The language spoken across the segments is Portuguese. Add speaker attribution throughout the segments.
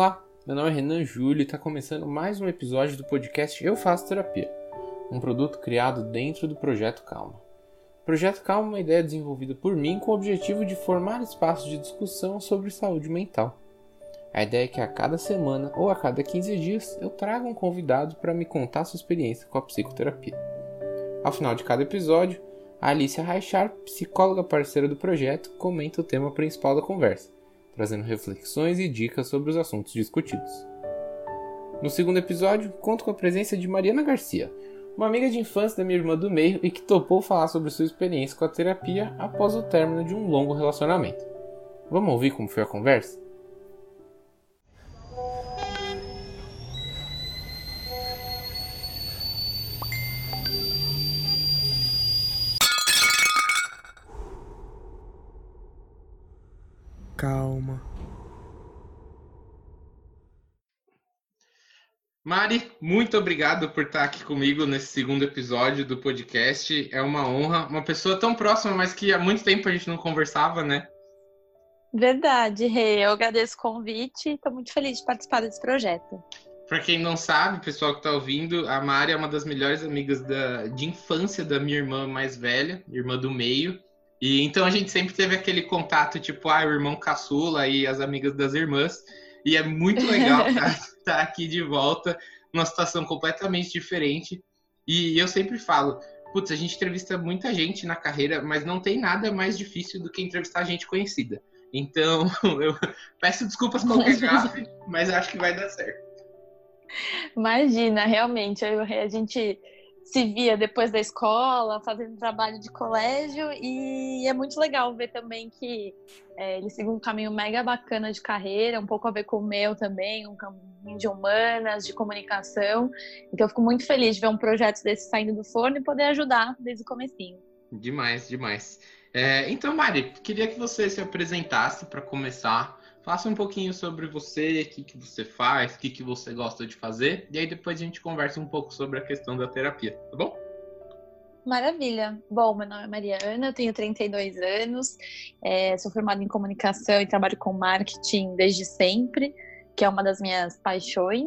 Speaker 1: Olá, meu nome é Renan Júlio e está começando mais um episódio do podcast Eu Faço Terapia, um produto criado dentro do Projeto Calma. O Projeto Calma é uma ideia desenvolvida por mim com o objetivo de formar espaços de discussão sobre saúde mental. A ideia é que a cada semana ou a cada 15 dias eu traga um convidado para me contar sua experiência com a psicoterapia. Ao final de cada episódio, a Alicia Raichardt, psicóloga parceira do projeto, comenta o tema principal da conversa trazendo reflexões e dicas sobre os assuntos discutidos. No segundo episódio, conto com a presença de Mariana Garcia, uma amiga de infância da minha irmã do meio e que topou falar sobre sua experiência com a terapia após o término de um longo relacionamento. Vamos ouvir como foi a conversa? Mari, muito obrigado por estar aqui comigo nesse segundo episódio do podcast. É uma honra. Uma pessoa tão próxima, mas que há muito tempo a gente não conversava, né?
Speaker 2: Verdade, Rê. Eu agradeço o convite e estou muito feliz de participar desse projeto.
Speaker 1: Para quem não sabe, pessoal que está ouvindo, a Mari é uma das melhores amigas da, de infância da minha irmã mais velha, irmã do meio. E então a gente sempre teve aquele contato, tipo, ah, o irmão caçula e as amigas das irmãs. E é muito legal estar aqui de volta, numa situação completamente diferente. E eu sempre falo, putz, a gente entrevista muita gente na carreira, mas não tem nada mais difícil do que entrevistar gente conhecida. Então, eu peço desculpas qualquer gafe, mas acho que vai dar certo.
Speaker 2: Imagina, realmente, a gente se via depois da escola, fazendo trabalho de colégio, e é muito legal ver também que é, ele segue um caminho mega bacana de carreira, um pouco a ver com o meu também, um caminho de humanas, de comunicação. Então eu fico muito feliz de ver um projeto desse saindo do forno e poder ajudar desde o comecinho.
Speaker 1: Demais, demais. É, então, Mari, queria que você se apresentasse para começar Faça um pouquinho sobre você, o que, que você faz, o que, que você gosta de fazer, e aí depois a gente conversa um pouco sobre a questão da terapia, tá bom?
Speaker 2: Maravilha. Bom, meu nome é Maria Ana, eu tenho 32 anos, é, sou formada em comunicação e trabalho com marketing desde sempre, que é uma das minhas paixões.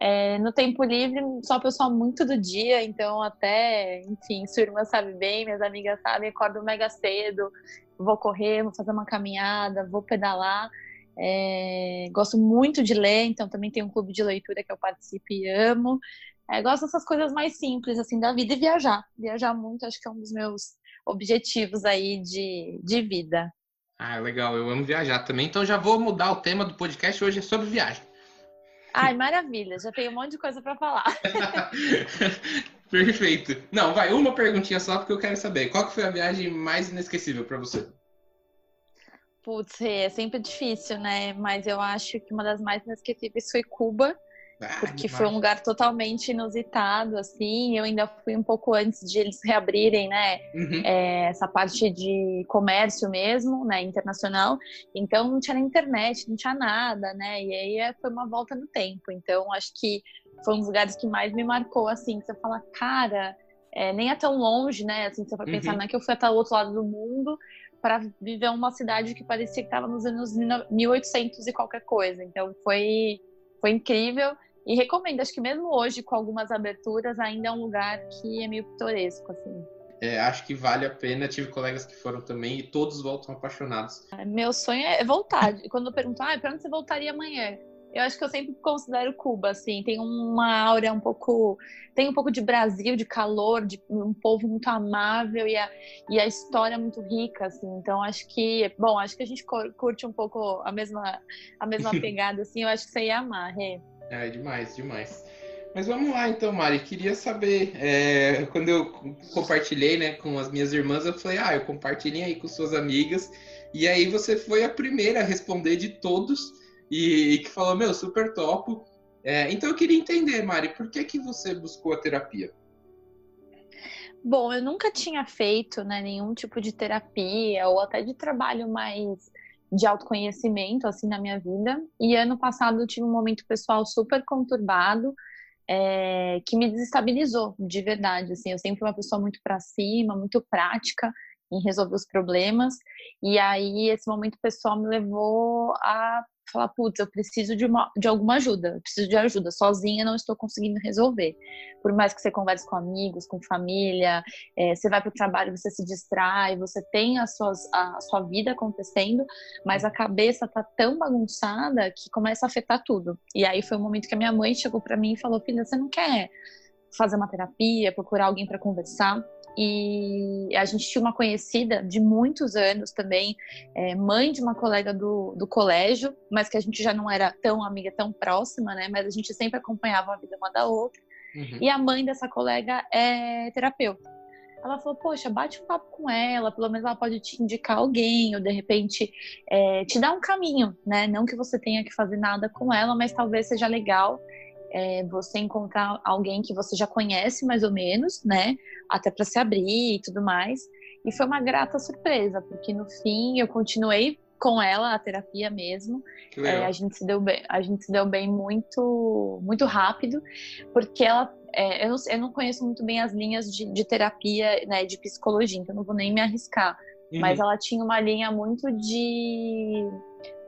Speaker 2: É, no tempo livre, sou uma pessoa muito do dia, então até, enfim, sua irmã sabe bem, minhas amigas sabem, acordo mega cedo, vou correr, vou fazer uma caminhada, vou pedalar. É, gosto muito de ler, então também tem um clube de leitura que eu participo e amo. É, gosto dessas coisas mais simples, assim, da vida e viajar. Viajar muito, acho que é um dos meus objetivos aí de, de vida.
Speaker 1: Ah, legal, eu amo viajar também, então já vou mudar o tema do podcast hoje é sobre viagem.
Speaker 2: Ai, maravilha, já tenho um monte de coisa para falar.
Speaker 1: Perfeito. Não, vai, uma perguntinha só, porque eu quero saber. Qual que foi a viagem mais inesquecível para você?
Speaker 2: Putz, é sempre difícil, né? Mas eu acho que uma das mais inesquecíveis foi Cuba. Ah, porque demais. foi um lugar totalmente inusitado, assim. Eu ainda fui um pouco antes de eles reabrirem, né? Uhum. É, essa parte de comércio mesmo, né? Internacional. Então não tinha nem internet, não tinha nada, né? E aí é, foi uma volta no tempo. Então acho que foi um dos lugares que mais me marcou, assim. Que você fala, cara, é, nem é tão longe, né? Assim, você vai pensar, uhum. não é que eu fui até o outro lado do mundo, para viver uma cidade que parecia que estava nos anos 1800 e qualquer coisa. Então foi, foi incrível e recomendo. Acho que mesmo hoje, com algumas aberturas, ainda é um lugar que é meio pitoresco, assim.
Speaker 1: É, acho que vale a pena. Tive colegas que foram também e todos voltam apaixonados.
Speaker 2: Meu sonho é voltar. Quando eu pergunto, ah, para onde você voltaria amanhã? Eu acho que eu sempre considero Cuba, assim, tem uma aura um pouco. Tem um pouco de Brasil, de calor, de um povo muito amável e a, e a história muito rica, assim. Então, acho que. Bom, acho que a gente curte um pouco a mesma, a mesma pegada, assim. Eu acho que você ia amar, Rê.
Speaker 1: É, demais, demais. Mas vamos lá, então, Mari. Queria saber, é, quando eu compartilhei né, com as minhas irmãs, eu falei, ah, eu compartilhei aí com suas amigas. E aí você foi a primeira a responder de todos e, e que falou, meu, super topo. É, então eu queria entender, Mari, por que, que você buscou a terapia?
Speaker 2: Bom, eu nunca tinha feito né, nenhum tipo de terapia ou até de trabalho mais de autoconhecimento assim na minha vida. E ano passado eu tive um momento pessoal super conturbado é, que me desestabilizou de verdade. Assim, eu sempre fui uma pessoa muito para cima, muito prática em resolver os problemas. E aí esse momento pessoal me levou a falar, putz, eu preciso de, uma, de alguma ajuda, eu preciso de ajuda, sozinha não estou conseguindo resolver. Por mais que você converse com amigos, com família, é, você vai para o trabalho, você se distrai, você tem as suas, a, a sua vida acontecendo, mas a cabeça tá tão bagunçada que começa a afetar tudo. E aí foi o momento que a minha mãe chegou para mim e falou, filha, você não quer fazer uma terapia, procurar alguém para conversar? E a gente tinha uma conhecida de muitos anos também, é, mãe de uma colega do, do colégio, mas que a gente já não era tão amiga, tão próxima, né? Mas a gente sempre acompanhava a vida uma da outra. Uhum. E a mãe dessa colega é terapeuta. Ela falou, poxa, bate um papo com ela, pelo menos ela pode te indicar alguém, ou de repente é, te dar um caminho, né? Não que você tenha que fazer nada com ela, mas talvez seja legal é, você encontrar alguém que você já conhece mais ou menos, né? Até para se abrir e tudo mais. E foi uma grata surpresa, porque no fim eu continuei com ela a terapia mesmo. É, a gente se deu bem, a gente se deu bem muito, muito rápido, porque ela, é, eu, não, eu, não, conheço muito bem as linhas de, de, terapia, né, de psicologia, então não vou nem me arriscar. Uhum. Mas ela tinha uma linha muito de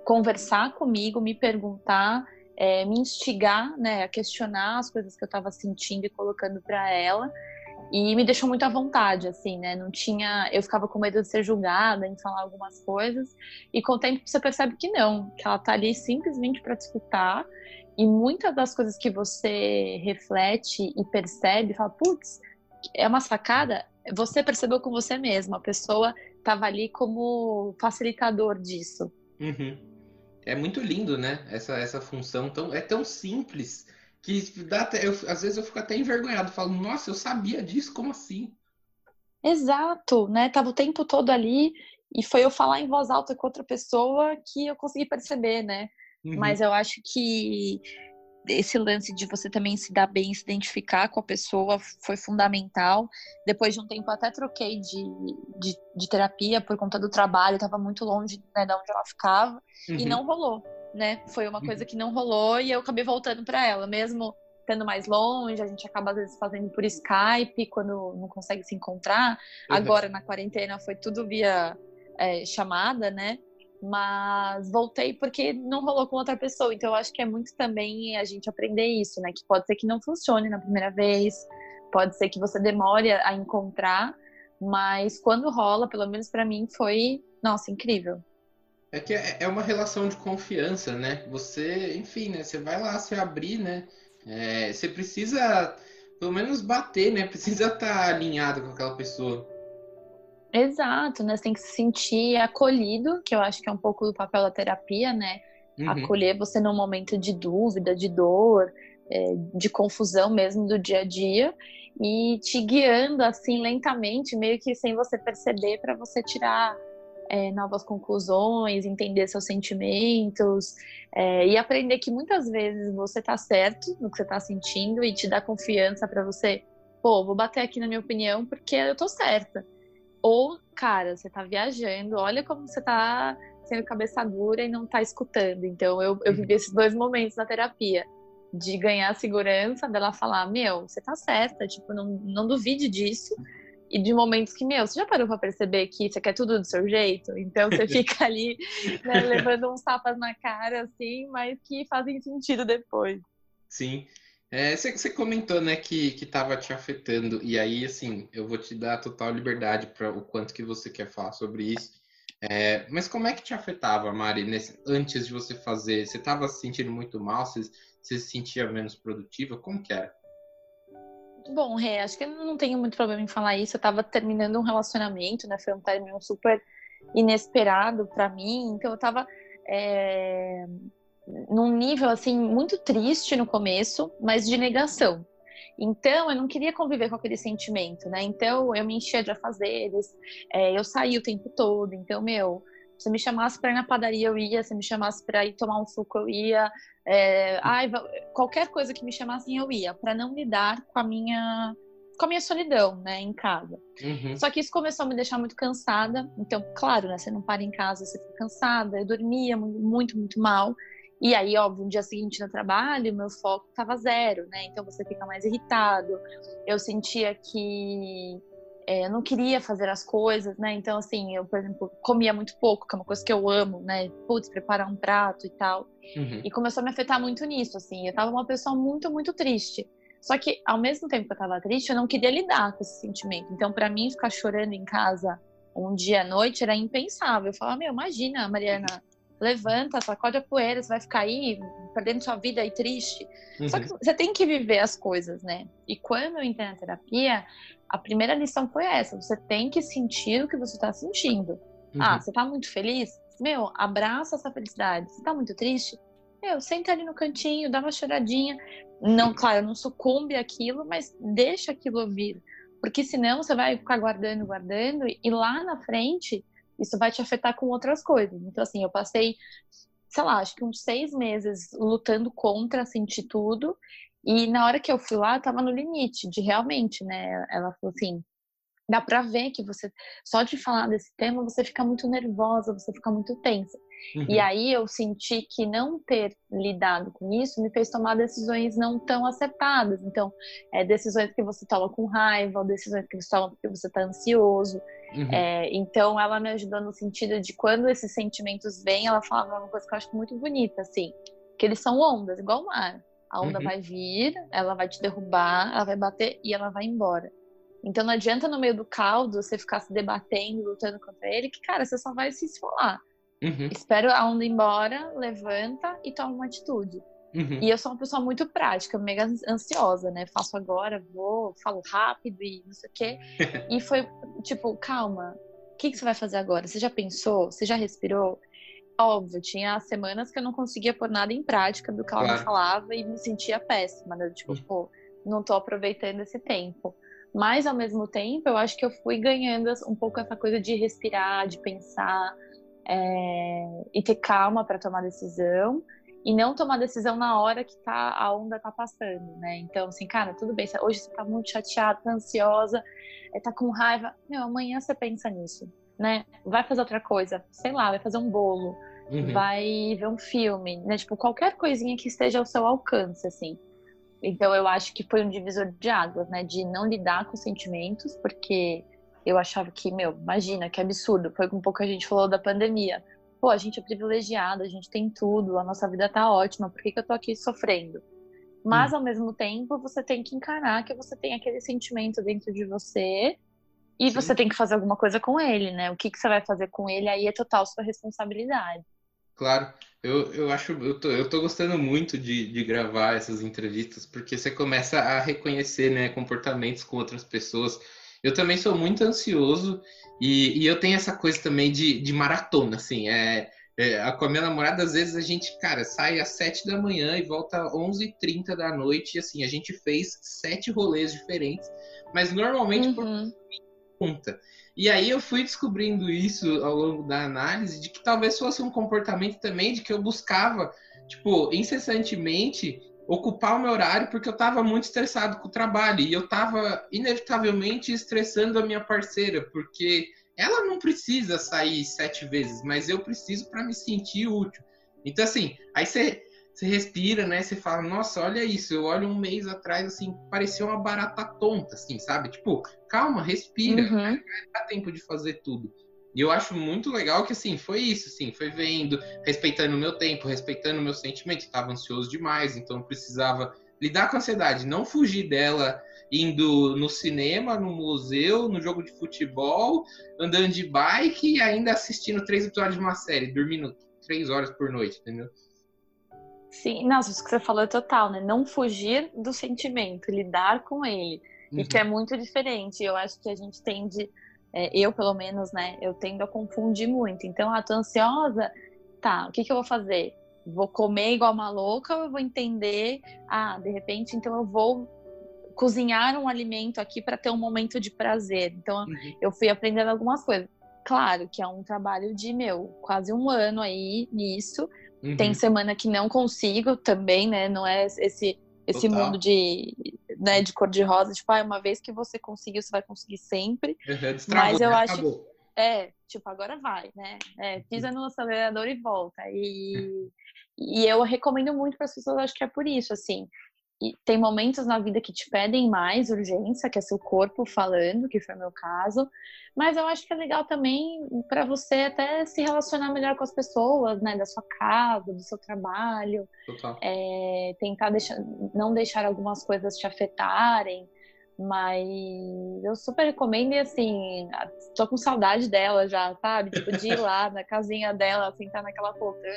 Speaker 2: conversar comigo, me perguntar é, me instigar, né, a questionar as coisas que eu estava sentindo e colocando para ela. E me deixou muito à vontade, assim, né? Não tinha. Eu ficava com medo de ser julgada, em falar algumas coisas. E com o tempo você percebe que não, que ela tá ali simplesmente para te escutar. E muitas das coisas que você reflete e percebe, fala, putz, é uma sacada, você percebeu com você mesma. A pessoa estava ali como facilitador disso.
Speaker 1: Uhum é muito lindo, né? Essa, essa função tão, é tão simples que dá até, eu, às vezes eu fico até envergonhado, falo, nossa, eu sabia disso, como assim?
Speaker 2: Exato, né? Tava o tempo todo ali e foi eu falar em voz alta com outra pessoa que eu consegui perceber, né? Uhum. Mas eu acho que esse lance de você também se dar bem, se identificar com a pessoa foi fundamental. Depois de um tempo, até troquei de, de, de terapia por conta do trabalho, estava muito longe né, de onde ela ficava, uhum. e não rolou, né? Foi uma coisa que não rolou e eu acabei voltando para ela, mesmo estando mais longe, a gente acaba às vezes fazendo por Skype quando não consegue se encontrar. Uhum. Agora na quarentena foi tudo via é, chamada, né? Mas voltei porque não rolou com outra pessoa. Então eu acho que é muito também a gente aprender isso, né? Que pode ser que não funcione na primeira vez, pode ser que você demore a encontrar, mas quando rola, pelo menos para mim foi, nossa, incrível.
Speaker 1: É que é, é uma relação de confiança, né? Você, enfim, né? Você vai lá se abrir, né? É, você precisa, pelo menos, bater, né? Precisa estar tá alinhado com aquela pessoa.
Speaker 2: Exato, né? Você tem que se sentir acolhido, que eu acho que é um pouco do papel da terapia, né? Uhum. Acolher você num momento de dúvida, de dor, é, de confusão mesmo do dia a dia e te guiando assim lentamente, meio que sem você perceber, para você tirar é, novas conclusões, entender seus sentimentos é, e aprender que muitas vezes você está certo no que você está sentindo e te dá confiança para você, pô, vou bater aqui na minha opinião porque eu tô certa. Ou, cara, você tá viajando, olha como você tá sendo cabeça dura e não tá escutando. Então, eu, eu vivi esses dois momentos na terapia. De ganhar a segurança, dela falar, meu, você tá certa, tipo, não, não duvide disso. E de momentos que, meu, você já parou pra perceber que você quer tudo do seu jeito? Então você fica ali, né, levando uns tapas na cara, assim, mas que fazem sentido depois.
Speaker 1: Sim. É, você, comentou, né, que, que tava te afetando, e aí, assim, eu vou te dar total liberdade para o quanto que você quer falar sobre isso. É, mas como é que te afetava, Mari, nesse, antes de você fazer? Você estava se sentindo muito mal? Você, se sentia menos produtiva? Como que era?
Speaker 2: Bom, Rê, acho que eu não tenho muito problema em falar isso. Eu estava terminando um relacionamento, né? Foi um término super inesperado para mim. Então eu estava é, num nível assim muito triste no começo, mas de negação. Então, eu não queria conviver com aquele sentimento, né? Então, eu me enchia de afazeres, é, eu saía o tempo todo. Então, meu, se me chamasse para ir na padaria, eu ia. Se me chamasse para ir tomar um suco, eu ia. É, ai, qualquer coisa que me chamassem, eu ia, para não lidar com a minha com a minha solidão, né, em casa. Uhum. Só que isso começou a me deixar muito cansada. Então, claro, né, você não para em casa, você fica cansada. Eu dormia muito, muito mal. E aí, óbvio, no dia seguinte no trabalho, meu foco estava zero, né? Então você fica mais irritado. Eu sentia que é, eu não queria fazer as coisas, né? Então, assim, eu, por exemplo, comia muito pouco, que é uma coisa que eu amo, né? Putz, preparar um prato e tal. Uhum. E começou a me afetar muito nisso, assim. Eu tava uma pessoa muito, muito triste. Só que, ao mesmo tempo que eu tava triste, eu não queria lidar com esse sentimento. Então, para mim, ficar chorando em casa um dia à noite era impensável. Eu falava, meu, imagina, Mariana, levanta, sacode a poeira, você vai ficar aí perdendo sua vida aí triste. Uhum. Só que você tem que viver as coisas, né? E quando eu entrei na terapia, a primeira lição foi essa: você tem que sentir o que você está sentindo. Ah, uhum. Ah, você está muito feliz? Meu, abraça essa felicidade. Você está muito triste? Meu, senta ali no cantinho, dá uma choradinha. Não, claro, não sucumbe aquilo, mas deixa aquilo vir. Porque senão você vai ficar guardando, guardando, e lá na frente isso vai te afetar com outras coisas. Então, assim, eu passei, sei lá, acho que uns seis meses lutando contra sentir tudo. E na hora que eu fui lá, eu tava no limite de realmente, né? Ela falou assim: dá pra ver que você, só de falar desse tema, você fica muito nervosa, você fica muito tensa. Uhum. E aí eu senti que não ter lidado com isso me fez tomar decisões não tão acertadas. Então, é, decisões que você toma com raiva, decisões que você toma porque você está ansioso. Uhum. É, então, ela me ajudou no sentido de quando esses sentimentos vêm, ela falava uma coisa que eu acho muito bonita, assim, que eles são ondas, igual o mar. A onda uhum. vai vir, ela vai te derrubar, ela vai bater e ela vai embora. Então não adianta no meio do caldo você ficar se debatendo, lutando contra ele, que, cara, você só vai se esfolar. Uhum. Espera a onda ir embora, levanta e toma uma atitude. Uhum. E eu sou uma pessoa muito prática, mega ansiosa, né? Faço agora, vou, falo rápido e não sei o quê. e foi tipo, calma, o que, que você vai fazer agora? Você já pensou? Você já respirou? Óbvio, tinha semanas que eu não conseguia pôr nada em prática do que ela claro. me falava e me sentia péssima, né? Tipo, uhum. pô, não tô aproveitando esse tempo. Mas, ao mesmo tempo, eu acho que eu fui ganhando um pouco essa coisa de respirar, de pensar é, e ter calma para tomar decisão e não tomar decisão na hora que tá, a onda tá passando, né? Então, assim, cara, tudo bem, hoje você tá muito chateada, tá ansiosa, é, tá com raiva. Meu, amanhã você pensa nisso, né? Vai fazer outra coisa, sei lá, vai fazer um bolo, uhum. vai ver um filme, né? Tipo, qualquer coisinha que esteja ao seu alcance, assim. Então, eu acho que foi um divisor de águas, né? De não lidar com sentimentos, porque eu achava que, meu, imagina, que absurdo. Foi um pouco que a gente falou da pandemia. Pô, a gente é privilegiado, a gente tem tudo, a nossa vida tá ótima, por que, que eu tô aqui sofrendo? Mas, hum. ao mesmo tempo, você tem que encarar que você tem aquele sentimento dentro de você e Sim. você tem que fazer alguma coisa com ele, né? O que, que você vai fazer com ele aí é total sua responsabilidade.
Speaker 1: Claro, eu, eu acho, eu tô, eu tô gostando muito de, de gravar essas entrevistas, porque você começa a reconhecer, né, comportamentos com outras pessoas, eu também sou muito ansioso e, e eu tenho essa coisa também de, de maratona, assim, é, é, com a minha namorada, às vezes a gente, cara, sai às sete da manhã e volta às 11h30 da noite, e assim, a gente fez sete rolês diferentes, mas normalmente uhum. por conta. E aí eu fui descobrindo isso ao longo da análise, de que talvez fosse um comportamento também de que eu buscava, tipo, incessantemente ocupar o meu horário porque eu estava muito estressado com o trabalho e eu estava inevitavelmente estressando a minha parceira porque ela não precisa sair sete vezes, mas eu preciso para me sentir útil. Então assim, aí você você respira, né? Você fala, nossa, olha isso. Eu olho um mês atrás, assim, parecia uma barata tonta, assim, sabe? Tipo, calma, respira. Uhum. Não dá tempo de fazer tudo. E eu acho muito legal que, assim, foi isso, assim, foi vendo, respeitando o meu tempo, respeitando o meu sentimento. Estava ansioso demais, então precisava lidar com a ansiedade, não fugir dela indo no cinema, no museu, no jogo de futebol, andando de bike e ainda assistindo três episódios de uma série, dormindo três horas por noite, entendeu?
Speaker 2: Sim, nossa, isso que você falou é total, né? Não fugir do sentimento, lidar com ele. Uhum. E que é muito diferente. Eu acho que a gente tende é, eu, pelo menos, né, eu tendo a confundir muito. Então, ah, tô ansiosa, tá, o que, que eu vou fazer? Vou comer igual uma louca ou eu vou entender, ah, de repente, então eu vou cozinhar um alimento aqui para ter um momento de prazer. Então, uhum. eu fui aprendendo algumas coisas. Claro que é um trabalho de, meu, quase um ano aí nisso. Uhum. Tem semana que não consigo também, né? Não é esse esse Total. mundo de, né, de cor de rosa, tipo, ah, uma vez que você conseguiu, você vai conseguir sempre. Uhum, Mas eu né? acho Acabou. é, tipo, agora vai, né? É, pisa no acelerador e volta. E, e eu recomendo muito para as pessoas, acho que é por isso, assim. E tem momentos na vida que te pedem mais urgência, que é seu corpo falando, que foi o meu caso. Mas eu acho que é legal também para você até se relacionar melhor com as pessoas, né? Da sua casa, do seu trabalho. É, tentar deixar, não deixar algumas coisas te afetarem. Mas eu super recomendo e assim, tô com saudade dela já, sabe? Tipo, de ir lá na casinha dela, sentar naquela poltrona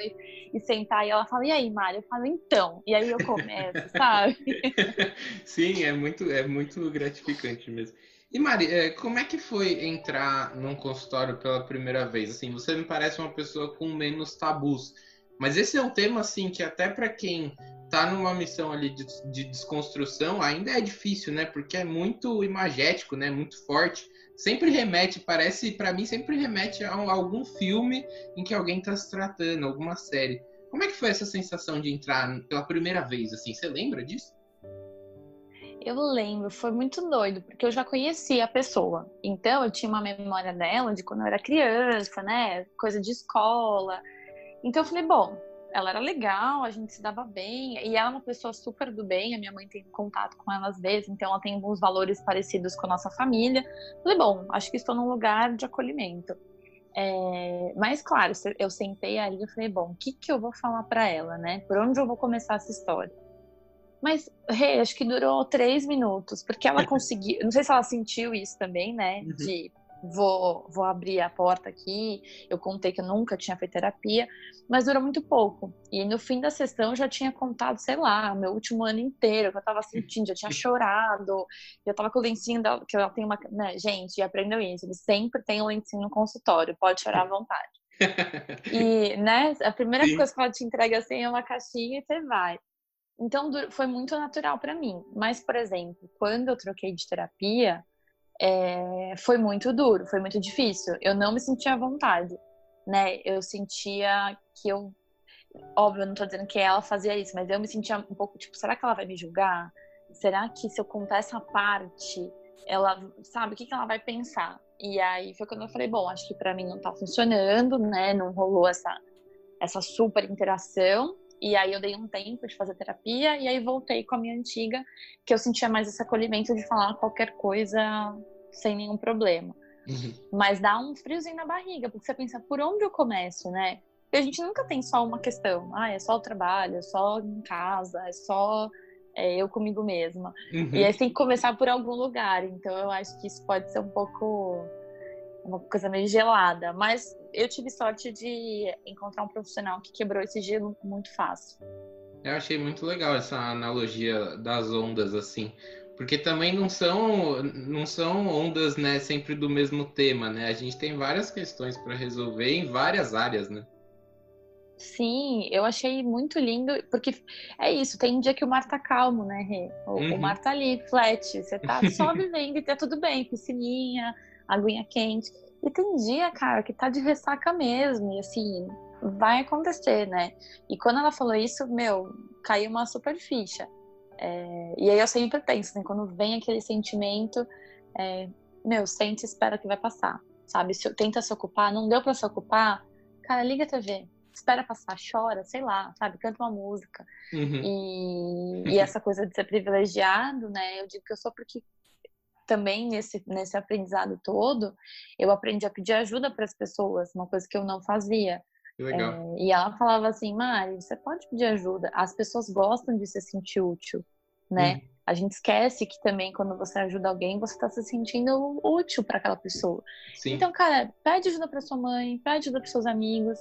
Speaker 2: e, sentar. E ela fala, e aí, Mário? Eu falo, então. E aí eu começo, sabe?
Speaker 1: Sim, é muito, é muito gratificante mesmo. E Mari, é, como é que foi entrar num consultório pela primeira vez? Assim, você me parece uma pessoa com menos tabus. Mas esse é um tema assim que até para quem tá numa missão ali de, de, desconstrução ainda é difícil, né? Porque é muito imagético, né? Muito forte. Sempre remete, parece, para mim, sempre remete a, a algum filme em que alguém tá se tratando, alguma série. Como é que foi essa sensação de entrar pela primeira vez, assim? Você lembra disso?
Speaker 2: Eu lembro, foi muito doido, porque eu já conhecia a pessoa. Então, eu tinha uma memória dela de quando eu era criança, né? Coisa de escola. Então, eu falei, bom, ela era legal, a gente se dava bem, e ela é uma pessoa super do bem, a minha mãe tem contato com ela às vezes, então ela tem alguns valores parecidos com a nossa família. Falei, bom, acho que estou num lugar de acolhimento. É, mas, claro, eu sentei ali e falei, bom, o que, que eu vou falar para ela, né? Por onde eu vou começar essa história? Mas, Rê, acho que durou três minutos, porque ela conseguiu. Não sei se ela sentiu isso também, né? Uhum. De vou, vou abrir a porta aqui. Eu contei que eu nunca tinha feito terapia, mas durou muito pouco. E no fim da sessão eu já tinha contado, sei lá, meu último ano inteiro, que eu tava sentindo, já tinha chorado, eu tava com o lencinho dela, que ela tem uma. Né, gente, aprendeu isso, ele sempre tem um lencinho no consultório, pode chorar à vontade. e, né, a primeira Sim. coisa que ela te entrega assim é uma caixinha e você vai. Então foi muito natural para mim. Mas, por exemplo, quando eu troquei de terapia, é, foi muito duro, foi muito difícil. Eu não me sentia à vontade, né? Eu sentia que eu, óbvio, eu não tô dizendo que ela fazia isso, mas eu me sentia um pouco tipo, será que ela vai me julgar? Será que se eu contar essa parte, ela sabe o que, que ela vai pensar? E aí foi quando eu falei, bom, acho que para mim não tá funcionando, né? Não rolou essa essa super interação. E aí eu dei um tempo de fazer terapia e aí voltei com a minha antiga, que eu sentia mais esse acolhimento de falar qualquer coisa sem nenhum problema. Uhum. Mas dá um friozinho na barriga, porque você pensa, por onde eu começo, né? Porque a gente nunca tem só uma questão. Ah, é só o trabalho, é só em casa, é só é, eu comigo mesma. Uhum. E aí tem que começar por algum lugar. Então eu acho que isso pode ser um pouco uma coisa meio gelada. Mas eu tive sorte de encontrar um profissional que quebrou esse gelo muito fácil.
Speaker 1: Eu achei muito legal essa analogia das ondas, assim. Porque também não são, não são ondas, né, sempre do mesmo tema, né? A gente tem várias questões para resolver em várias áreas, né?
Speaker 2: Sim, eu achei muito lindo, porque é isso, tem um dia que o mar tá calmo, né, Rê? O, uhum. o mar tá ali, flat, você tá só vivendo e tá tudo bem, piscininha, aguinha quente. E tem dia, cara, que tá de ressaca mesmo, e assim, vai acontecer, né? E quando ela falou isso, meu, caiu uma super ficha. É, e aí eu sempre penso, né? Quando vem aquele sentimento, é, meu, sente e espera que vai passar, sabe? Se tenta se ocupar, não deu para se ocupar, cara, liga a TV, espera passar, chora, sei lá, sabe? Canta uma música. Uhum. E, e essa coisa de ser privilegiado, né? Eu digo que eu sou porque também nesse, nesse aprendizado todo, eu aprendi a pedir ajuda para as pessoas, uma coisa que eu não fazia. É, e ela falava assim, Mari, você pode pedir ajuda. As pessoas gostam de se sentir útil, né? Hum. A gente esquece que também quando você ajuda alguém, você está se sentindo útil para aquela pessoa. Sim. Então, cara, pede ajuda para sua mãe, pede ajuda para seus amigos.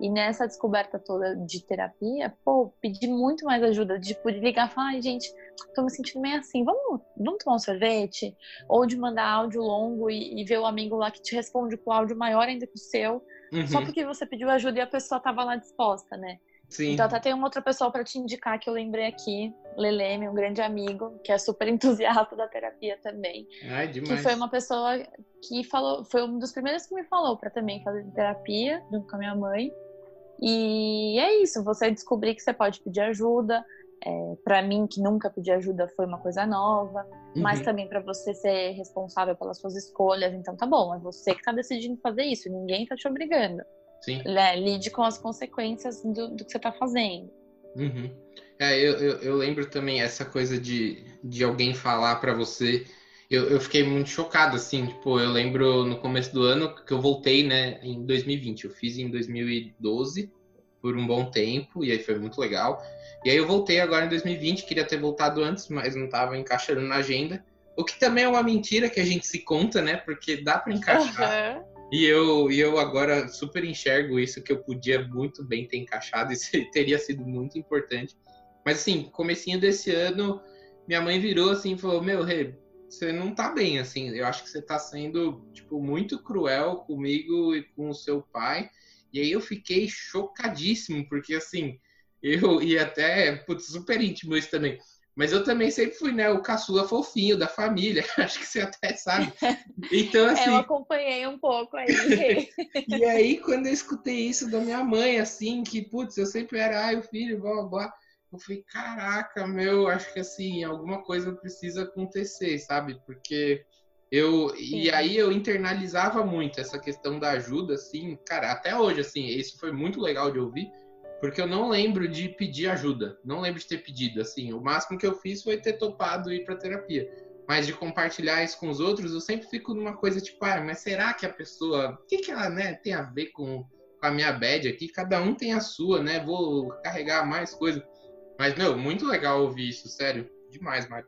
Speaker 2: E nessa descoberta toda de terapia, pô, pedi muito mais ajuda, de tipo, ligar e falar, ai, gente, tô me sentindo meio assim, vamos, vamos tomar um sorvete? Ou de mandar áudio longo e, e ver o amigo lá que te responde com áudio maior ainda que o seu, uhum. só porque você pediu ajuda e a pessoa tava lá disposta, né? Sim. Então até tem uma outra pessoa para te indicar que eu lembrei aqui, Leleme, um grande amigo, que é super entusiasta da terapia também.
Speaker 1: Ai, demais.
Speaker 2: Que foi uma pessoa que falou, foi um dos primeiros que me falou para também fazer terapia junto com a minha mãe. E é isso, você descobrir que você pode pedir ajuda. É, para mim, que nunca pedi ajuda, foi uma coisa nova, uhum. mas também para você ser responsável pelas suas escolhas. Então, tá bom, é você que tá decidindo fazer isso, ninguém tá te obrigando. Sim. Né? Lide com as consequências do, do que você tá fazendo.
Speaker 1: Uhum. É, eu, eu, eu, lembro também essa coisa de, de alguém falar para você. Eu, eu fiquei muito chocado, assim, tipo, eu lembro no começo do ano que eu voltei, né, em 2020. Eu fiz em 2012 por um bom tempo, e aí foi muito legal. E aí eu voltei agora em 2020, queria ter voltado antes, mas não estava encaixando na agenda. O que também é uma mentira que a gente se conta, né? Porque dá para encaixar. Uhum. E eu, e eu agora super enxergo isso, que eu podia muito bem ter encaixado, isso teria sido muito importante. Mas assim, comecinho desse ano, minha mãe virou assim e falou, meu, Rê, você não tá bem, assim, eu acho que você tá sendo, tipo, muito cruel comigo e com o seu pai. E aí eu fiquei chocadíssimo, porque assim, eu e até, putz, super íntimo isso também. Mas eu também sempre fui, né, o caçula fofinho da família. Acho que você até sabe. Então, assim.
Speaker 2: eu acompanhei um pouco aí.
Speaker 1: e aí, quando eu escutei isso da minha mãe, assim, que, putz, eu sempre era, ai, o filho, blá, blá, blá. Eu falei, caraca, meu, acho que assim, alguma coisa precisa acontecer, sabe? Porque eu. Sim. E aí eu internalizava muito essa questão da ajuda, assim, cara, até hoje, assim, isso foi muito legal de ouvir porque eu não lembro de pedir ajuda. Não lembro de ter pedido. Assim, o máximo que eu fiz foi ter topado ir para terapia. Mas de compartilhar isso com os outros, eu sempre fico numa coisa tipo, ah, mas será que a pessoa. O que, que ela né, tem a ver com, com a minha bad aqui? Cada um tem a sua, né? Vou carregar mais coisa. Mas, meu, muito legal ouvir isso, sério. Demais, Mário.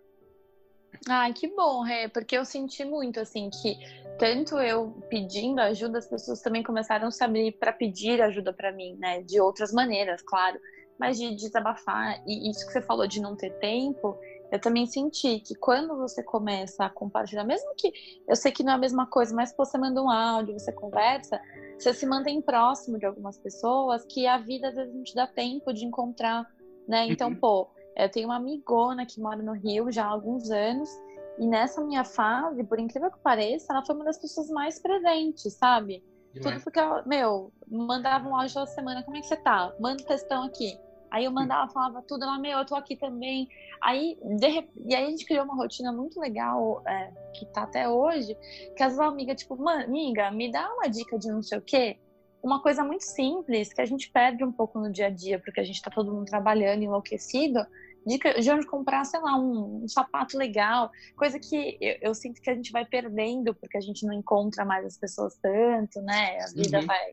Speaker 2: Ai, que bom, Rê, porque eu senti muito, assim, que tanto eu pedindo ajuda, as pessoas também começaram a se abrir para pedir ajuda para mim, né? De outras maneiras, claro, mas de desabafar. E isso que você falou de não ter tempo, eu também senti que quando você começa a compartilhar, mesmo que eu sei que não é a mesma coisa, mas você manda um áudio, você conversa, você se mantém próximo de algumas pessoas que a vida às vezes não te dá tempo de encontrar, né? Então, uhum. pô, eu tenho uma amigona que mora no Rio já há alguns anos e nessa minha fase, por incrível que pareça, ela foi uma das pessoas mais presentes, sabe? Tudo porque ela, meu, mandava um áudio toda semana, como é que você tá? Manda um textão aqui. Aí eu mandava, falava tudo, ela, meu, eu tô aqui também. Aí, de, e aí a gente criou uma rotina muito legal, é, que tá até hoje, que as amigas, tipo, amiga, me dá uma dica de não sei o quê. Uma coisa muito simples, que a gente perde um pouco no dia a dia, porque a gente tá todo mundo trabalhando, enlouquecido, dica de onde comprar, sei lá, um, um sapato legal, coisa que eu, eu, sinto que a gente vai perdendo porque a gente não encontra mais as pessoas tanto, né? A vida uhum. vai.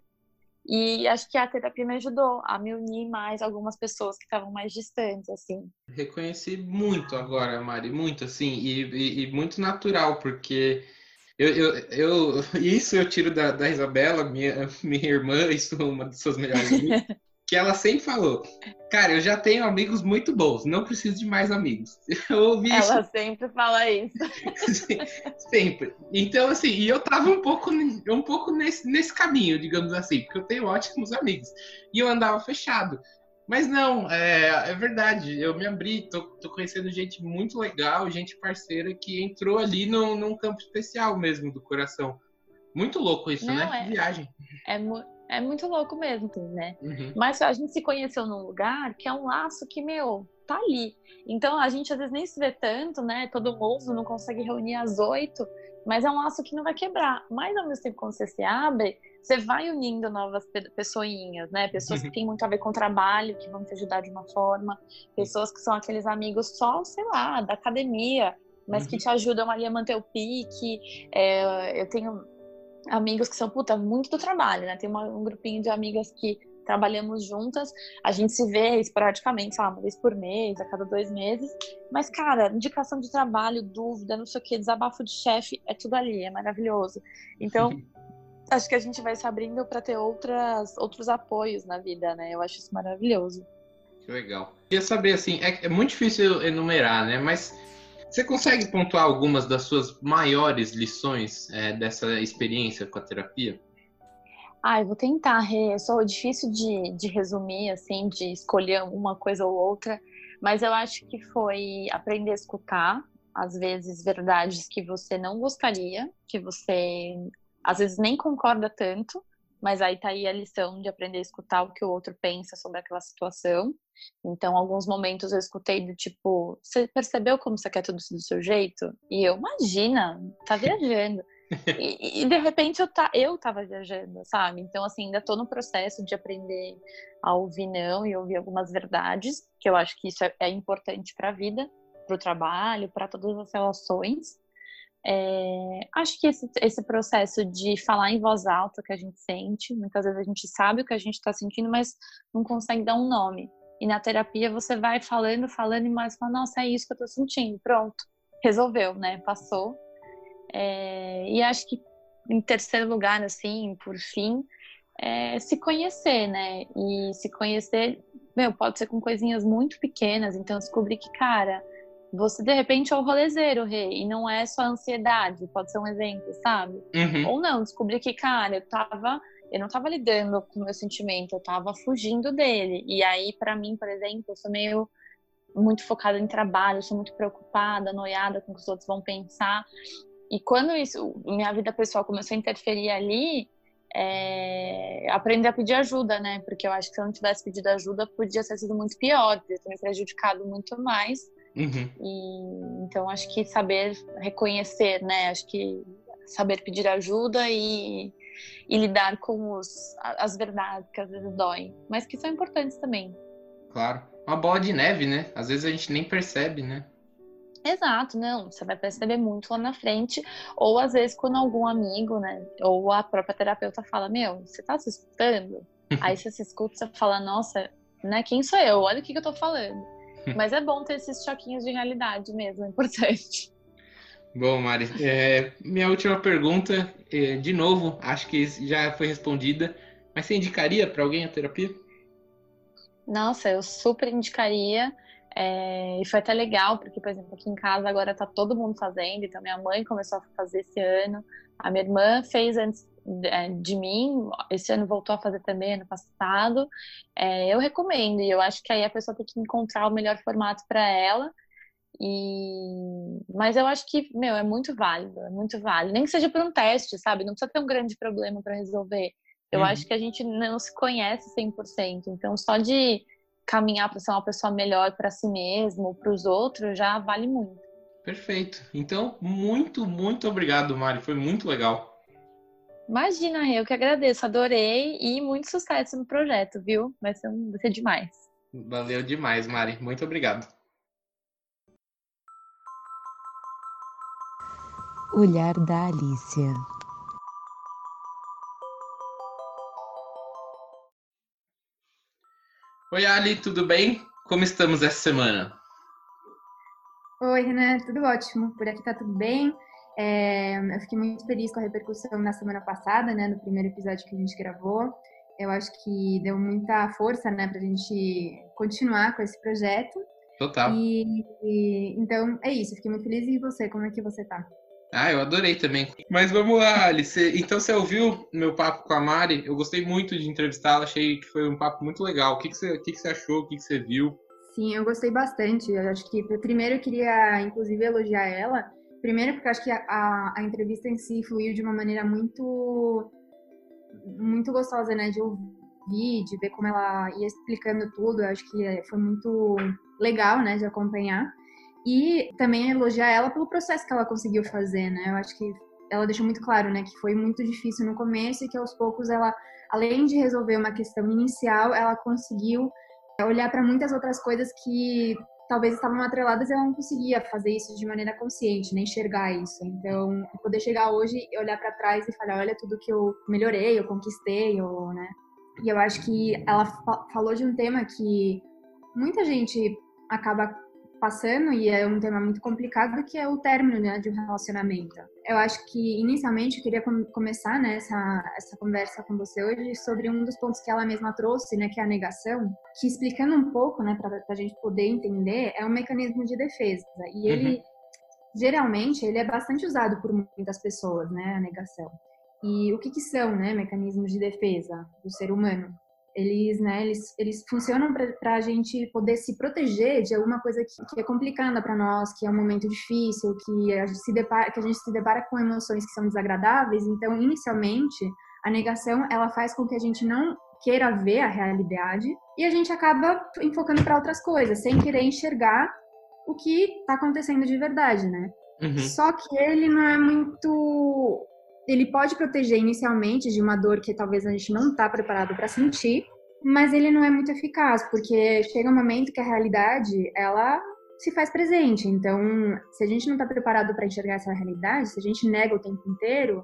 Speaker 2: E acho que a terapia me ajudou a me unir mais algumas pessoas que estavam mais distantes, assim.
Speaker 1: Reconheci muito agora, Mari, muito, assim, e, e, e muito natural, porque eu, eu, eu, isso eu tiro da, da Isabela, minha, minha irmã, isso é uma de suas melhores amigas. que ela sempre falou: Cara, eu já tenho amigos muito bons, não preciso de mais amigos. Eu ouvi
Speaker 2: ela isso. sempre fala isso.
Speaker 1: sempre. Então, assim, e eu tava um pouco, um pouco nesse, nesse caminho, digamos assim, porque eu tenho ótimos amigos. E eu andava fechado. Mas não, é, é verdade, eu me abri, tô, tô, conhecendo gente muito legal, gente parceira que entrou ali no, num campo especial mesmo do coração. Muito louco isso, não, né? É, viagem.
Speaker 2: É, é muito louco mesmo, né? Uhum. Mas a gente se conheceu num lugar que é um laço que, meu, tá ali. Então a gente às vezes nem se vê tanto, né? Todo mundo não consegue reunir às oito, mas é um laço que não vai quebrar. Mas ao mesmo tempo, quando você se abre, você vai unindo novas pessoinhas, né? Pessoas que têm muito a ver com o trabalho, que vão te ajudar de uma forma, pessoas que são aqueles amigos só, sei lá, da academia, mas uhum. que te ajudam ali a manter o pique. É, eu tenho amigos que são, puta, muito do trabalho, né? Tem uma, um grupinho de amigas que trabalhamos juntas, a gente se vê esporadicamente, sei lá, uma vez por mês, a cada dois meses. Mas, cara, indicação de trabalho, dúvida, não sei o que, desabafo de chefe, é tudo ali, é maravilhoso. Então, acho que a gente vai se abrindo para ter outras, outros apoios na vida, né? Eu acho isso maravilhoso.
Speaker 1: Que legal. Queria saber, assim, é, é muito difícil enumerar, né? Mas você consegue pontuar algumas das suas maiores lições é, dessa experiência com a terapia?
Speaker 2: Ah, eu vou tentar. É só difícil de, de resumir, assim, de escolher uma coisa ou outra, mas eu acho que foi aprender a escutar, às vezes, verdades que você não gostaria, que você às vezes nem concorda tanto, mas aí tá aí a lição de aprender a escutar o que o outro pensa sobre aquela situação. Então, alguns momentos eu escutei do tipo, você percebeu como você quer tudo do seu jeito? E eu, imagina, tá viajando. e, e, de repente eu, tá, eu tava viajando, sabe? Então, assim, ainda tô no processo de aprender a ouvir não e ouvir algumas verdades, que eu acho que isso é, é importante para a vida, para o trabalho, para todas as relações. É, acho que esse, esse processo de falar em voz alta que a gente sente, muitas vezes a gente sabe o que a gente está sentindo, mas não consegue dar um nome. E na terapia você vai falando, falando e mais fala, nossa, é isso que eu tô sentindo, pronto, resolveu, né? Passou. É, e acho que em terceiro lugar, assim, por fim, é se conhecer, né? E se conhecer, meu, pode ser com coisinhas muito pequenas, então descobrir que, cara, você de repente é o rolezeiro, rei, e não é só ansiedade, pode ser um exemplo, sabe? Uhum. Ou não, descobrir que, cara, eu tava eu não estava lidando com o meu sentimento, eu estava fugindo dele. E aí, para mim, por exemplo, eu sou meio muito focada em trabalho, sou muito preocupada, noiada com o que os outros vão pensar. E quando isso, minha vida pessoal começou a interferir ali, é, aprender a pedir ajuda, né? Porque eu acho que se eu não tivesse pedido ajuda, podia ter sido muito pior, podia ter me prejudicado muito mais. Uhum. E, então, acho que saber reconhecer, né? Acho que saber pedir ajuda e e lidar com os, as verdades que às vezes doem, mas que são importantes também.
Speaker 1: Claro. Uma bola de neve, né? Às vezes a gente nem percebe, né?
Speaker 2: Exato, não, você vai perceber muito lá na frente, ou às vezes quando algum amigo, né, ou a própria terapeuta fala, meu, você tá se escutando? Aí você se escuta, você fala, nossa, né, quem sou eu? Olha o que, que eu tô falando. Mas é bom ter esses choquinhos de realidade mesmo, é importante.
Speaker 1: Bom, Mari, é, minha última pergunta, é, de novo, acho que já foi respondida, mas você indicaria para alguém a terapia?
Speaker 2: Nossa, eu super indicaria. É, e foi até legal, porque, por exemplo, aqui em casa agora tá todo mundo fazendo, então minha mãe começou a fazer esse ano, a minha irmã fez antes de mim, esse ano voltou a fazer também, ano passado. É, eu recomendo, e eu acho que aí a pessoa tem que encontrar o melhor formato para ela. E... Mas eu acho que, meu, é muito válido, é muito válido. Nem que seja por um teste, sabe? Não precisa ter um grande problema para resolver. Eu uhum. acho que a gente não se conhece 100%. Então, só de caminhar para ser uma pessoa melhor para si mesmo, para os outros, já vale muito.
Speaker 1: Perfeito. Então, muito, muito obrigado, Mari. Foi muito legal.
Speaker 2: Imagina, eu que agradeço. Adorei e muito sucesso no projeto, viu? Vai ser, vai ser demais.
Speaker 1: Valeu demais, Mari. Muito obrigado.
Speaker 3: Olhar da Alicia.
Speaker 1: Oi, Ali, tudo bem? Como estamos essa semana?
Speaker 4: Oi, Renan, tudo ótimo. Por aqui tá tudo bem. É, eu fiquei muito feliz com a repercussão na semana passada, né, no primeiro episódio que a gente gravou. Eu acho que deu muita força, né, pra gente continuar com esse projeto.
Speaker 1: Total.
Speaker 4: E, e, então é isso, fiquei muito feliz. E você, como é que você tá?
Speaker 1: Ah, eu adorei também. Mas vamos lá, Alice. Então você ouviu meu papo com a Mari? Eu gostei muito de entrevistá-la, achei que foi um papo muito legal. O que, que, você, o que, que você achou? O que, que você viu?
Speaker 4: Sim, eu gostei bastante. Eu acho que primeiro eu queria, inclusive, elogiar ela. Primeiro porque acho que a, a, entrevista em si fluiu de uma maneira muito muito gostosa, né, de ouvir, de ver como ela ia explicando tudo. Eu acho que foi muito legal, né, de acompanhar. E também elogiar ela pelo processo que ela conseguiu fazer, né? Eu acho que ela deixou muito claro, né, que foi muito difícil no começo e que aos poucos ela, além de resolver uma questão inicial, ela conseguiu olhar para muitas outras coisas que talvez estavam atreladas e ela não conseguia fazer isso de maneira consciente, nem enxergar isso. Então, poder chegar hoje e olhar para trás e falar, olha tudo que eu melhorei, eu conquistei, ou, né? E eu acho que ela falou de um tema que muita gente acaba passando, e é um tema muito complicado, que é o término né, de um relacionamento. Eu acho que, inicialmente, eu queria com começar né, essa, essa conversa com você hoje sobre um dos pontos que ela mesma trouxe, né, que é a negação, que explicando um pouco, né, para a gente poder entender, é um mecanismo de defesa. E ele, uhum. geralmente, ele é bastante usado por muitas pessoas, né, a negação. E o que, que são, né, mecanismos de defesa do ser humano? Eles, né, eles, eles funcionam para a gente poder se proteger de alguma coisa que, que é complicada para nós, que é um momento difícil, que a, gente se depara, que a gente se depara com emoções que são desagradáveis. Então, inicialmente, a negação ela faz com que a gente não queira ver a realidade e a gente acaba enfocando para outras coisas, sem querer enxergar o que está acontecendo de verdade, né? Uhum. Só que ele não é muito ele pode proteger inicialmente de uma dor que talvez a gente não está preparado para sentir, mas ele não é muito eficaz, porque chega um momento que a realidade, ela se faz presente. Então, se a gente não está preparado para enxergar essa realidade, se a gente nega o tempo inteiro,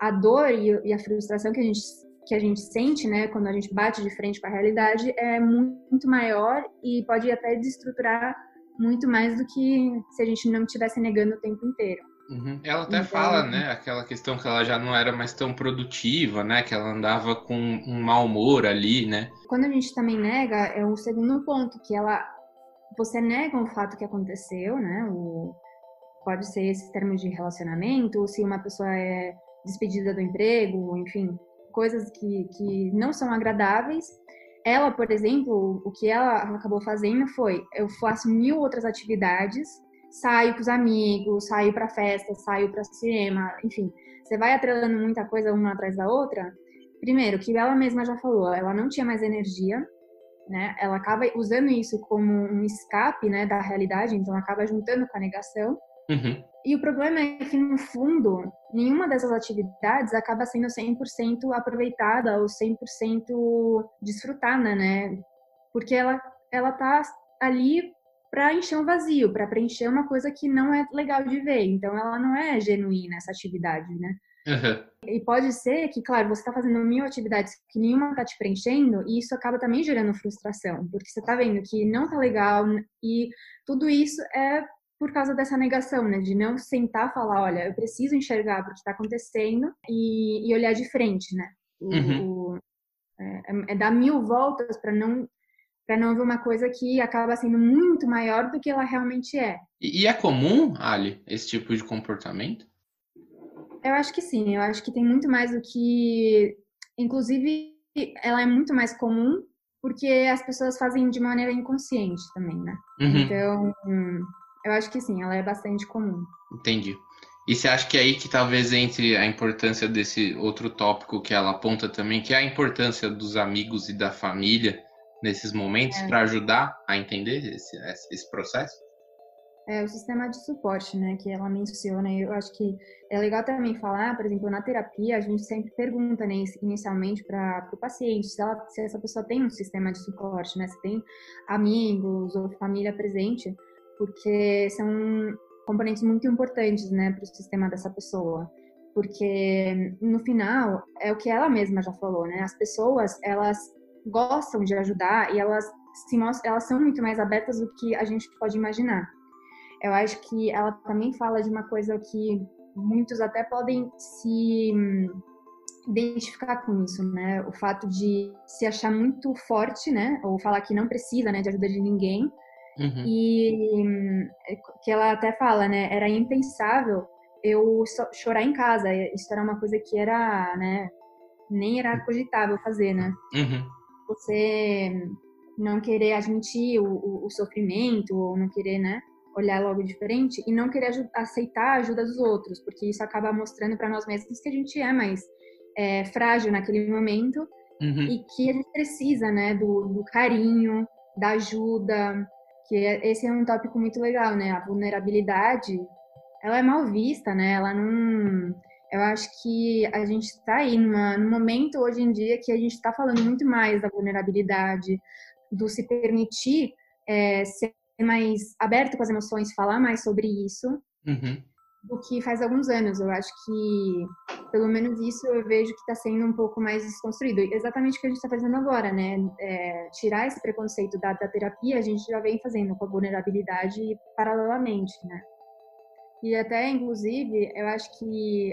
Speaker 4: a dor e, a frustração que a gente que a gente sente, né, quando a gente bate de frente com a realidade, é muito maior e pode até destruturar muito mais do que se a gente não estivesse negando o tempo inteiro.
Speaker 1: Uhum. Ela até então, fala, né, aquela questão que ela já não era mais tão produtiva, né, que ela andava com um mau humor ali, né.
Speaker 4: Quando a gente também nega, é o segundo ponto, que ela, você nega um fato que aconteceu, né, o, pode ser esses termos de relacionamento, se uma pessoa é despedida do emprego, enfim, coisas que, que não são agradáveis. Ela, por exemplo, o que ela acabou fazendo foi: eu faço mil outras atividades, saio com os amigos, saio para festa, saio para cinema, enfim, você vai atrelando muita coisa uma atrás da outra. Primeiro, que ela mesma já falou, ela não tinha mais energia, né? Ela acaba usando isso como um escape, né, da realidade, então acaba juntando com a negação. Uhum. E o problema é que, no fundo, nenhuma dessas atividades acaba sendo 100% aproveitada ou 100% desfrutada, né? Porque ela, ela tá ali para encher um vazio, para preencher uma coisa que não é legal de ver. Então, ela não é genuína, essa atividade, né? Uhum. E pode ser que, claro, você está fazendo mil atividades que nenhuma está te preenchendo, e isso acaba também gerando frustração, porque você está vendo que não tá legal, e tudo isso é por causa dessa negação, né? De não sentar e falar, olha, eu preciso enxergar o que está acontecendo e, e, olhar de frente, né? O, uhum. o, é, é, dar mil voltas para não para não ver uma coisa que acaba sendo muito maior do que ela realmente é.
Speaker 1: E, e é comum, Ali, esse tipo de comportamento?
Speaker 4: Eu acho que sim. Eu acho que tem muito mais do que, inclusive, ela é muito mais comum porque as pessoas fazem de maneira inconsciente também, né? Uhum. Então eu acho que sim, ela é bastante comum.
Speaker 1: Entendi. E você acha que é aí que talvez entre a importância desse outro tópico que ela aponta também, que é a importância dos amigos e da família nesses momentos é. para ajudar a entender esse, esse processo?
Speaker 4: É, o sistema de suporte, né, que ela menciona, eu acho que é legal também falar, por exemplo, na terapia, a gente sempre pergunta, né, inicialmente para o paciente, se, ela, se essa pessoa tem um sistema de suporte, né, se tem amigos ou família presente, porque são componentes muito importantes, né, para o sistema dessa pessoa. Porque no final é o que ela mesma já falou, né? As pessoas elas gostam de ajudar e elas se mostram, elas são muito mais abertas do que a gente pode imaginar. Eu acho que ela também fala de uma coisa que muitos até podem se identificar com isso, né? O fato de se achar muito forte, né? Ou falar que não precisa, né, de ajuda de ninguém Uhum. E que ela até fala, né? Era impensável eu chorar em casa. Isso era uma coisa que era, né? Nem era cogitável fazer, né? Uhum. Você não querer admitir o, o, o, sofrimento ou não querer, né? Olhar logo diferente e não querer aceitar a ajuda dos outros, porque isso acaba mostrando para nós mesmos que a gente é mais é, frágil naquele momento uhum. e que a gente precisa, né? Do, do carinho, da ajuda, que é, esse é um tópico muito legal, né? A vulnerabilidade, ela é mal vista, né? Ela não... Eu acho que a gente está aí numa, num momento hoje em dia que a gente está falando muito mais da vulnerabilidade, do se permitir é, ser mais aberto com as emoções, falar mais sobre isso. Uhum do que faz alguns anos. Eu acho que, pelo menos isso, eu vejo que está sendo um pouco mais desconstruído. Exatamente o que a gente está fazendo agora, né? É, tirar esse preconceito da, da, terapia, a gente já vem fazendo com a vulnerabilidade paralelamente, né? E até, inclusive, eu acho que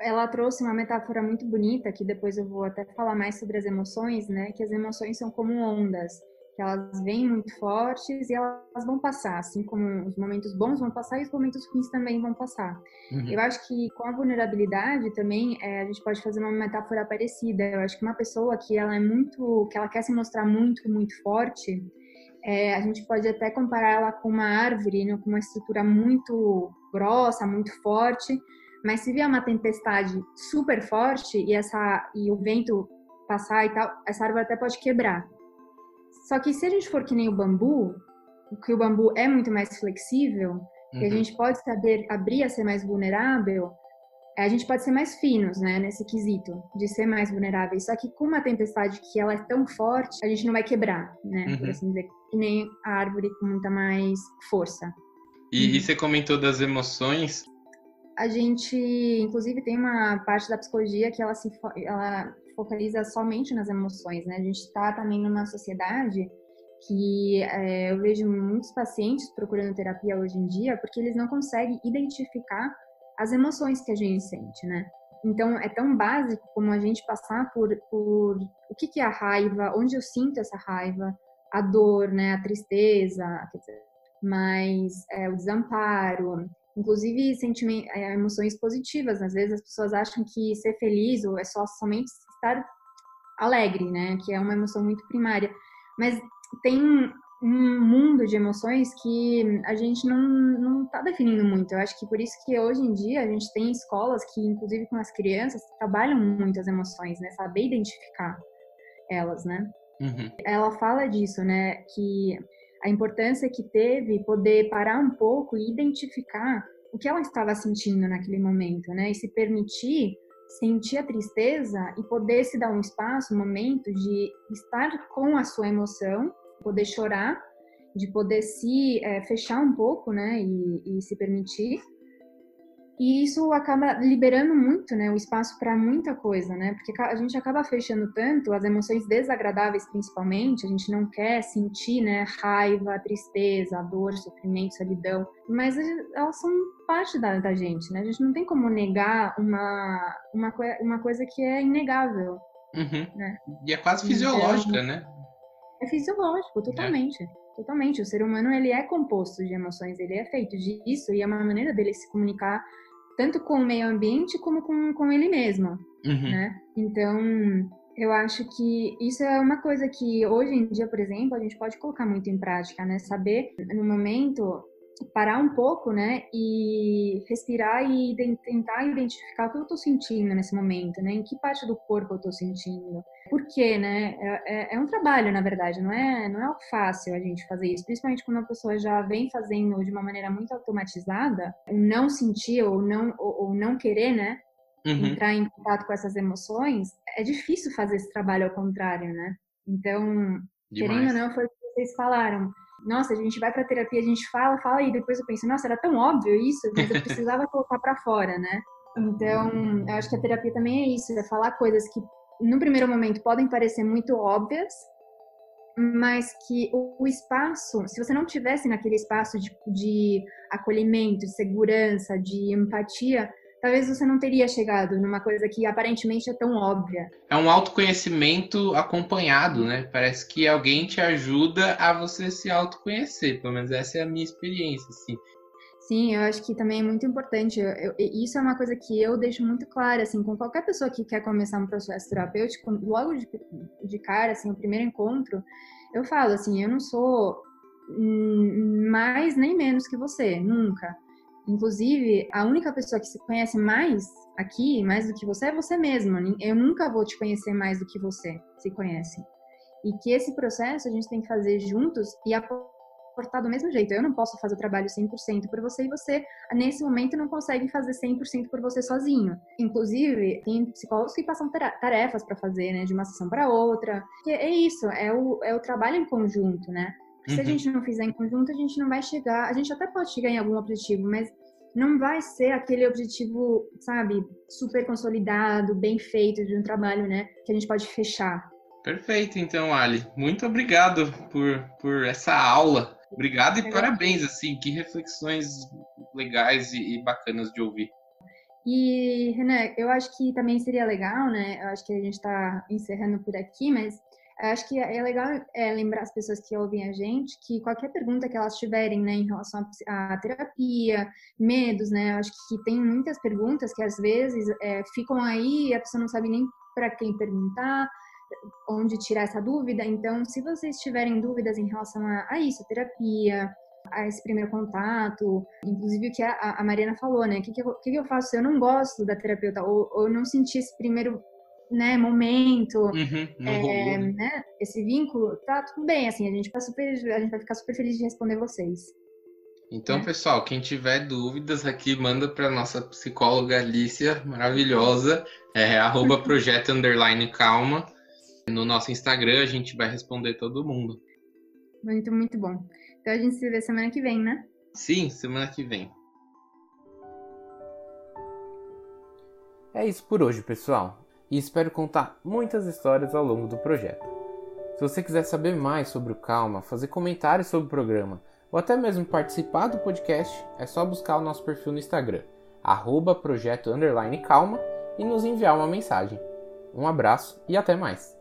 Speaker 4: ela trouxe uma metáfora muito bonita, que depois eu vou até falar mais sobre as emoções, né? Que as emoções são como ondas que elas vêm muito fortes e elas vão passar, assim como os momentos bons vão passar e os momentos ruins também vão passar. Uhum. Eu acho que com a vulnerabilidade também é, a gente pode fazer uma metáfora parecida. Eu acho que uma pessoa que ela é muito, que ela quer se mostrar muito, muito forte, é, a gente pode até comparar ela com uma árvore, né, com uma estrutura muito grossa, muito forte. Mas se vier uma tempestade super forte e essa e o vento passar e tal, essa árvore até pode quebrar. Só que se a gente for que nem o bambu, que o bambu é muito mais flexível, uhum. que a uhum. gente pode saber abrir a ser mais vulnerável, a gente pode ser mais finos, né, nesse quesito de ser mais vulneráveis. Só que com uma tempestade que ela é tão forte, a gente não vai quebrar, né, uhum. por assim dizer, que nem a árvore com muita mais força.
Speaker 1: E, e você comentou das emoções.
Speaker 4: A gente, inclusive, tem uma parte da psicologia que ela se ela focaliza somente nas emoções, né? A gente está também numa sociedade que é, eu vejo muitos pacientes procurando terapia hoje em dia porque eles não conseguem identificar as emoções que a gente sente, né? Então, é tão básico como a gente passar por, por o que, que é a raiva, onde eu sinto essa raiva, a dor, né, a tristeza, dizer, mas é, o desamparo, inclusive sentimentos, é, emoções positivas. Às vezes as pessoas acham que ser feliz ou é só somente estar alegre, né, que é uma emoção muito primária. Mas tem um mundo de emoções que a gente não, não tá definindo muito. Eu acho que por isso que hoje em dia a gente tem escolas que, inclusive com as crianças, trabalham muito as emoções, né? Saber identificar elas, né? Uhum. Ela fala disso, né? Que a importância que teve poder parar um pouco e identificar o que ela estava sentindo naquele momento, né? E se permitir sentir a tristeza e poder se dar um espaço, um momento de estar com a sua emoção, poder chorar, de poder se é, fechar um pouco, né, e, e se permitir e isso acaba liberando muito, né, o espaço para muita coisa, né? Porque a gente acaba fechando tanto as emoções desagradáveis, principalmente, a gente não quer sentir, né, raiva, tristeza, dor, sofrimento, solidão, mas elas são parte da, da gente, né? A gente não tem como negar uma uma, uma coisa que é inegável,
Speaker 1: uhum. né? E é quase fisiológica, então, né?
Speaker 4: É fisiológico, totalmente. É. Totalmente. O ser humano ele é composto de emoções, ele é feito disso e é uma maneira dele se comunicar tanto com o meio ambiente como com, com ele mesmo, uhum. né? Então, eu acho que isso é uma coisa que hoje em dia, por exemplo, a gente pode colocar muito em prática, né? Saber no momento parar um pouco, né, e respirar e tentar identificar o que eu estou sentindo nesse momento, né, em que parte do corpo eu estou sentindo, por quê, né, é, é, é, um trabalho, na verdade, não é, não é fácil a gente fazer isso, principalmente quando a pessoa já vem fazendo de uma maneira muito automatizada, não sentir ou não, ou, ou não querer, né, uhum. entrar em contato com essas emoções, é difícil fazer esse trabalho ao contrário, né, então, Demais. querendo ou não, foi o que vocês falaram, nossa, a gente vai para terapia, a gente fala, fala e depois eu penso, nossa, era tão óbvio isso, mas eu precisava colocar para fora, né? Então, eu acho que a terapia também é isso, é falar coisas que no primeiro momento podem parecer muito óbvias, mas que o, espaço, se você não tivesse naquele espaço de, de acolhimento, de segurança, de empatia, talvez você não teria chegado numa coisa que aparentemente é tão óbvia.
Speaker 1: É um autoconhecimento acompanhado, né? Parece que alguém te ajuda a você se autoconhecer, pelo menos essa é a minha experiência, assim.
Speaker 4: Sim, eu acho que também é muito importante. Eu, eu, isso é uma coisa que eu deixo muito clara, assim, com qualquer pessoa que quer começar um processo terapêutico, logo de, de cara, assim, o primeiro encontro, eu falo assim, eu não sou mais nem menos que você, nunca. Inclusive, a única pessoa que se conhece mais aqui, mais do que você, é você mesmo. Eu nunca vou te conhecer mais do que você se conhece. E que esse processo a gente tem que fazer juntos e aportar do mesmo jeito. Eu não posso fazer o trabalho 100% por você e você, nesse momento, não consegue fazer 100% por você sozinho. Inclusive, tem psicólogos que passam tarefas para fazer, né, de uma sessão para outra. É isso, é o, é o trabalho em conjunto, né? Se a uhum. gente não fizer em conjunto, a gente não vai chegar. A gente até pode chegar em algum objetivo, mas não vai ser aquele objetivo, sabe, super consolidado, bem feito de um trabalho, né, que a gente pode fechar.
Speaker 1: Perfeito, então, Ali. Muito obrigado por, por essa aula. Obrigado e parabéns, assim, que reflexões legais e, e bacanas de ouvir.
Speaker 4: E, Renan, eu acho que também seria legal, né? Eu acho que a gente está encerrando por aqui, mas Acho que é legal é, lembrar as pessoas que ouvem a gente que qualquer pergunta que elas tiverem, né, em relação à terapia, medos, né, acho que tem muitas perguntas que às vezes é, ficam aí e a pessoa não sabe nem para quem perguntar, onde tirar essa dúvida. Então, se vocês tiverem dúvidas em relação a, a isso, terapia, a esse primeiro contato, inclusive o que a, a Mariana falou, né? O que, que, eu, que, eu faço se eu não gosto da terapeuta ou, ou não senti esse primeiro né, momento, uhum, é, né, esse vínculo, tá tudo bem, assim, a gente, super, a gente vai ficar super feliz de responder vocês.
Speaker 1: Então, é. pessoal, quem tiver dúvidas aqui, manda para nossa psicóloga Alicia, maravilhosa, é arroba projeto underline calma. No nosso Instagram a gente vai responder todo mundo.
Speaker 4: Muito, muito bom. Então a gente se vê semana que vem, né?
Speaker 1: Sim, semana que vem. É isso por hoje, pessoal. E espero contar muitas histórias ao longo do projeto. Se você quiser saber mais sobre o Calma, fazer comentários sobre o programa ou até mesmo participar do podcast, é só buscar o nosso perfil no Instagram, arroba projeto calma, e nos enviar uma mensagem. Um abraço e até mais!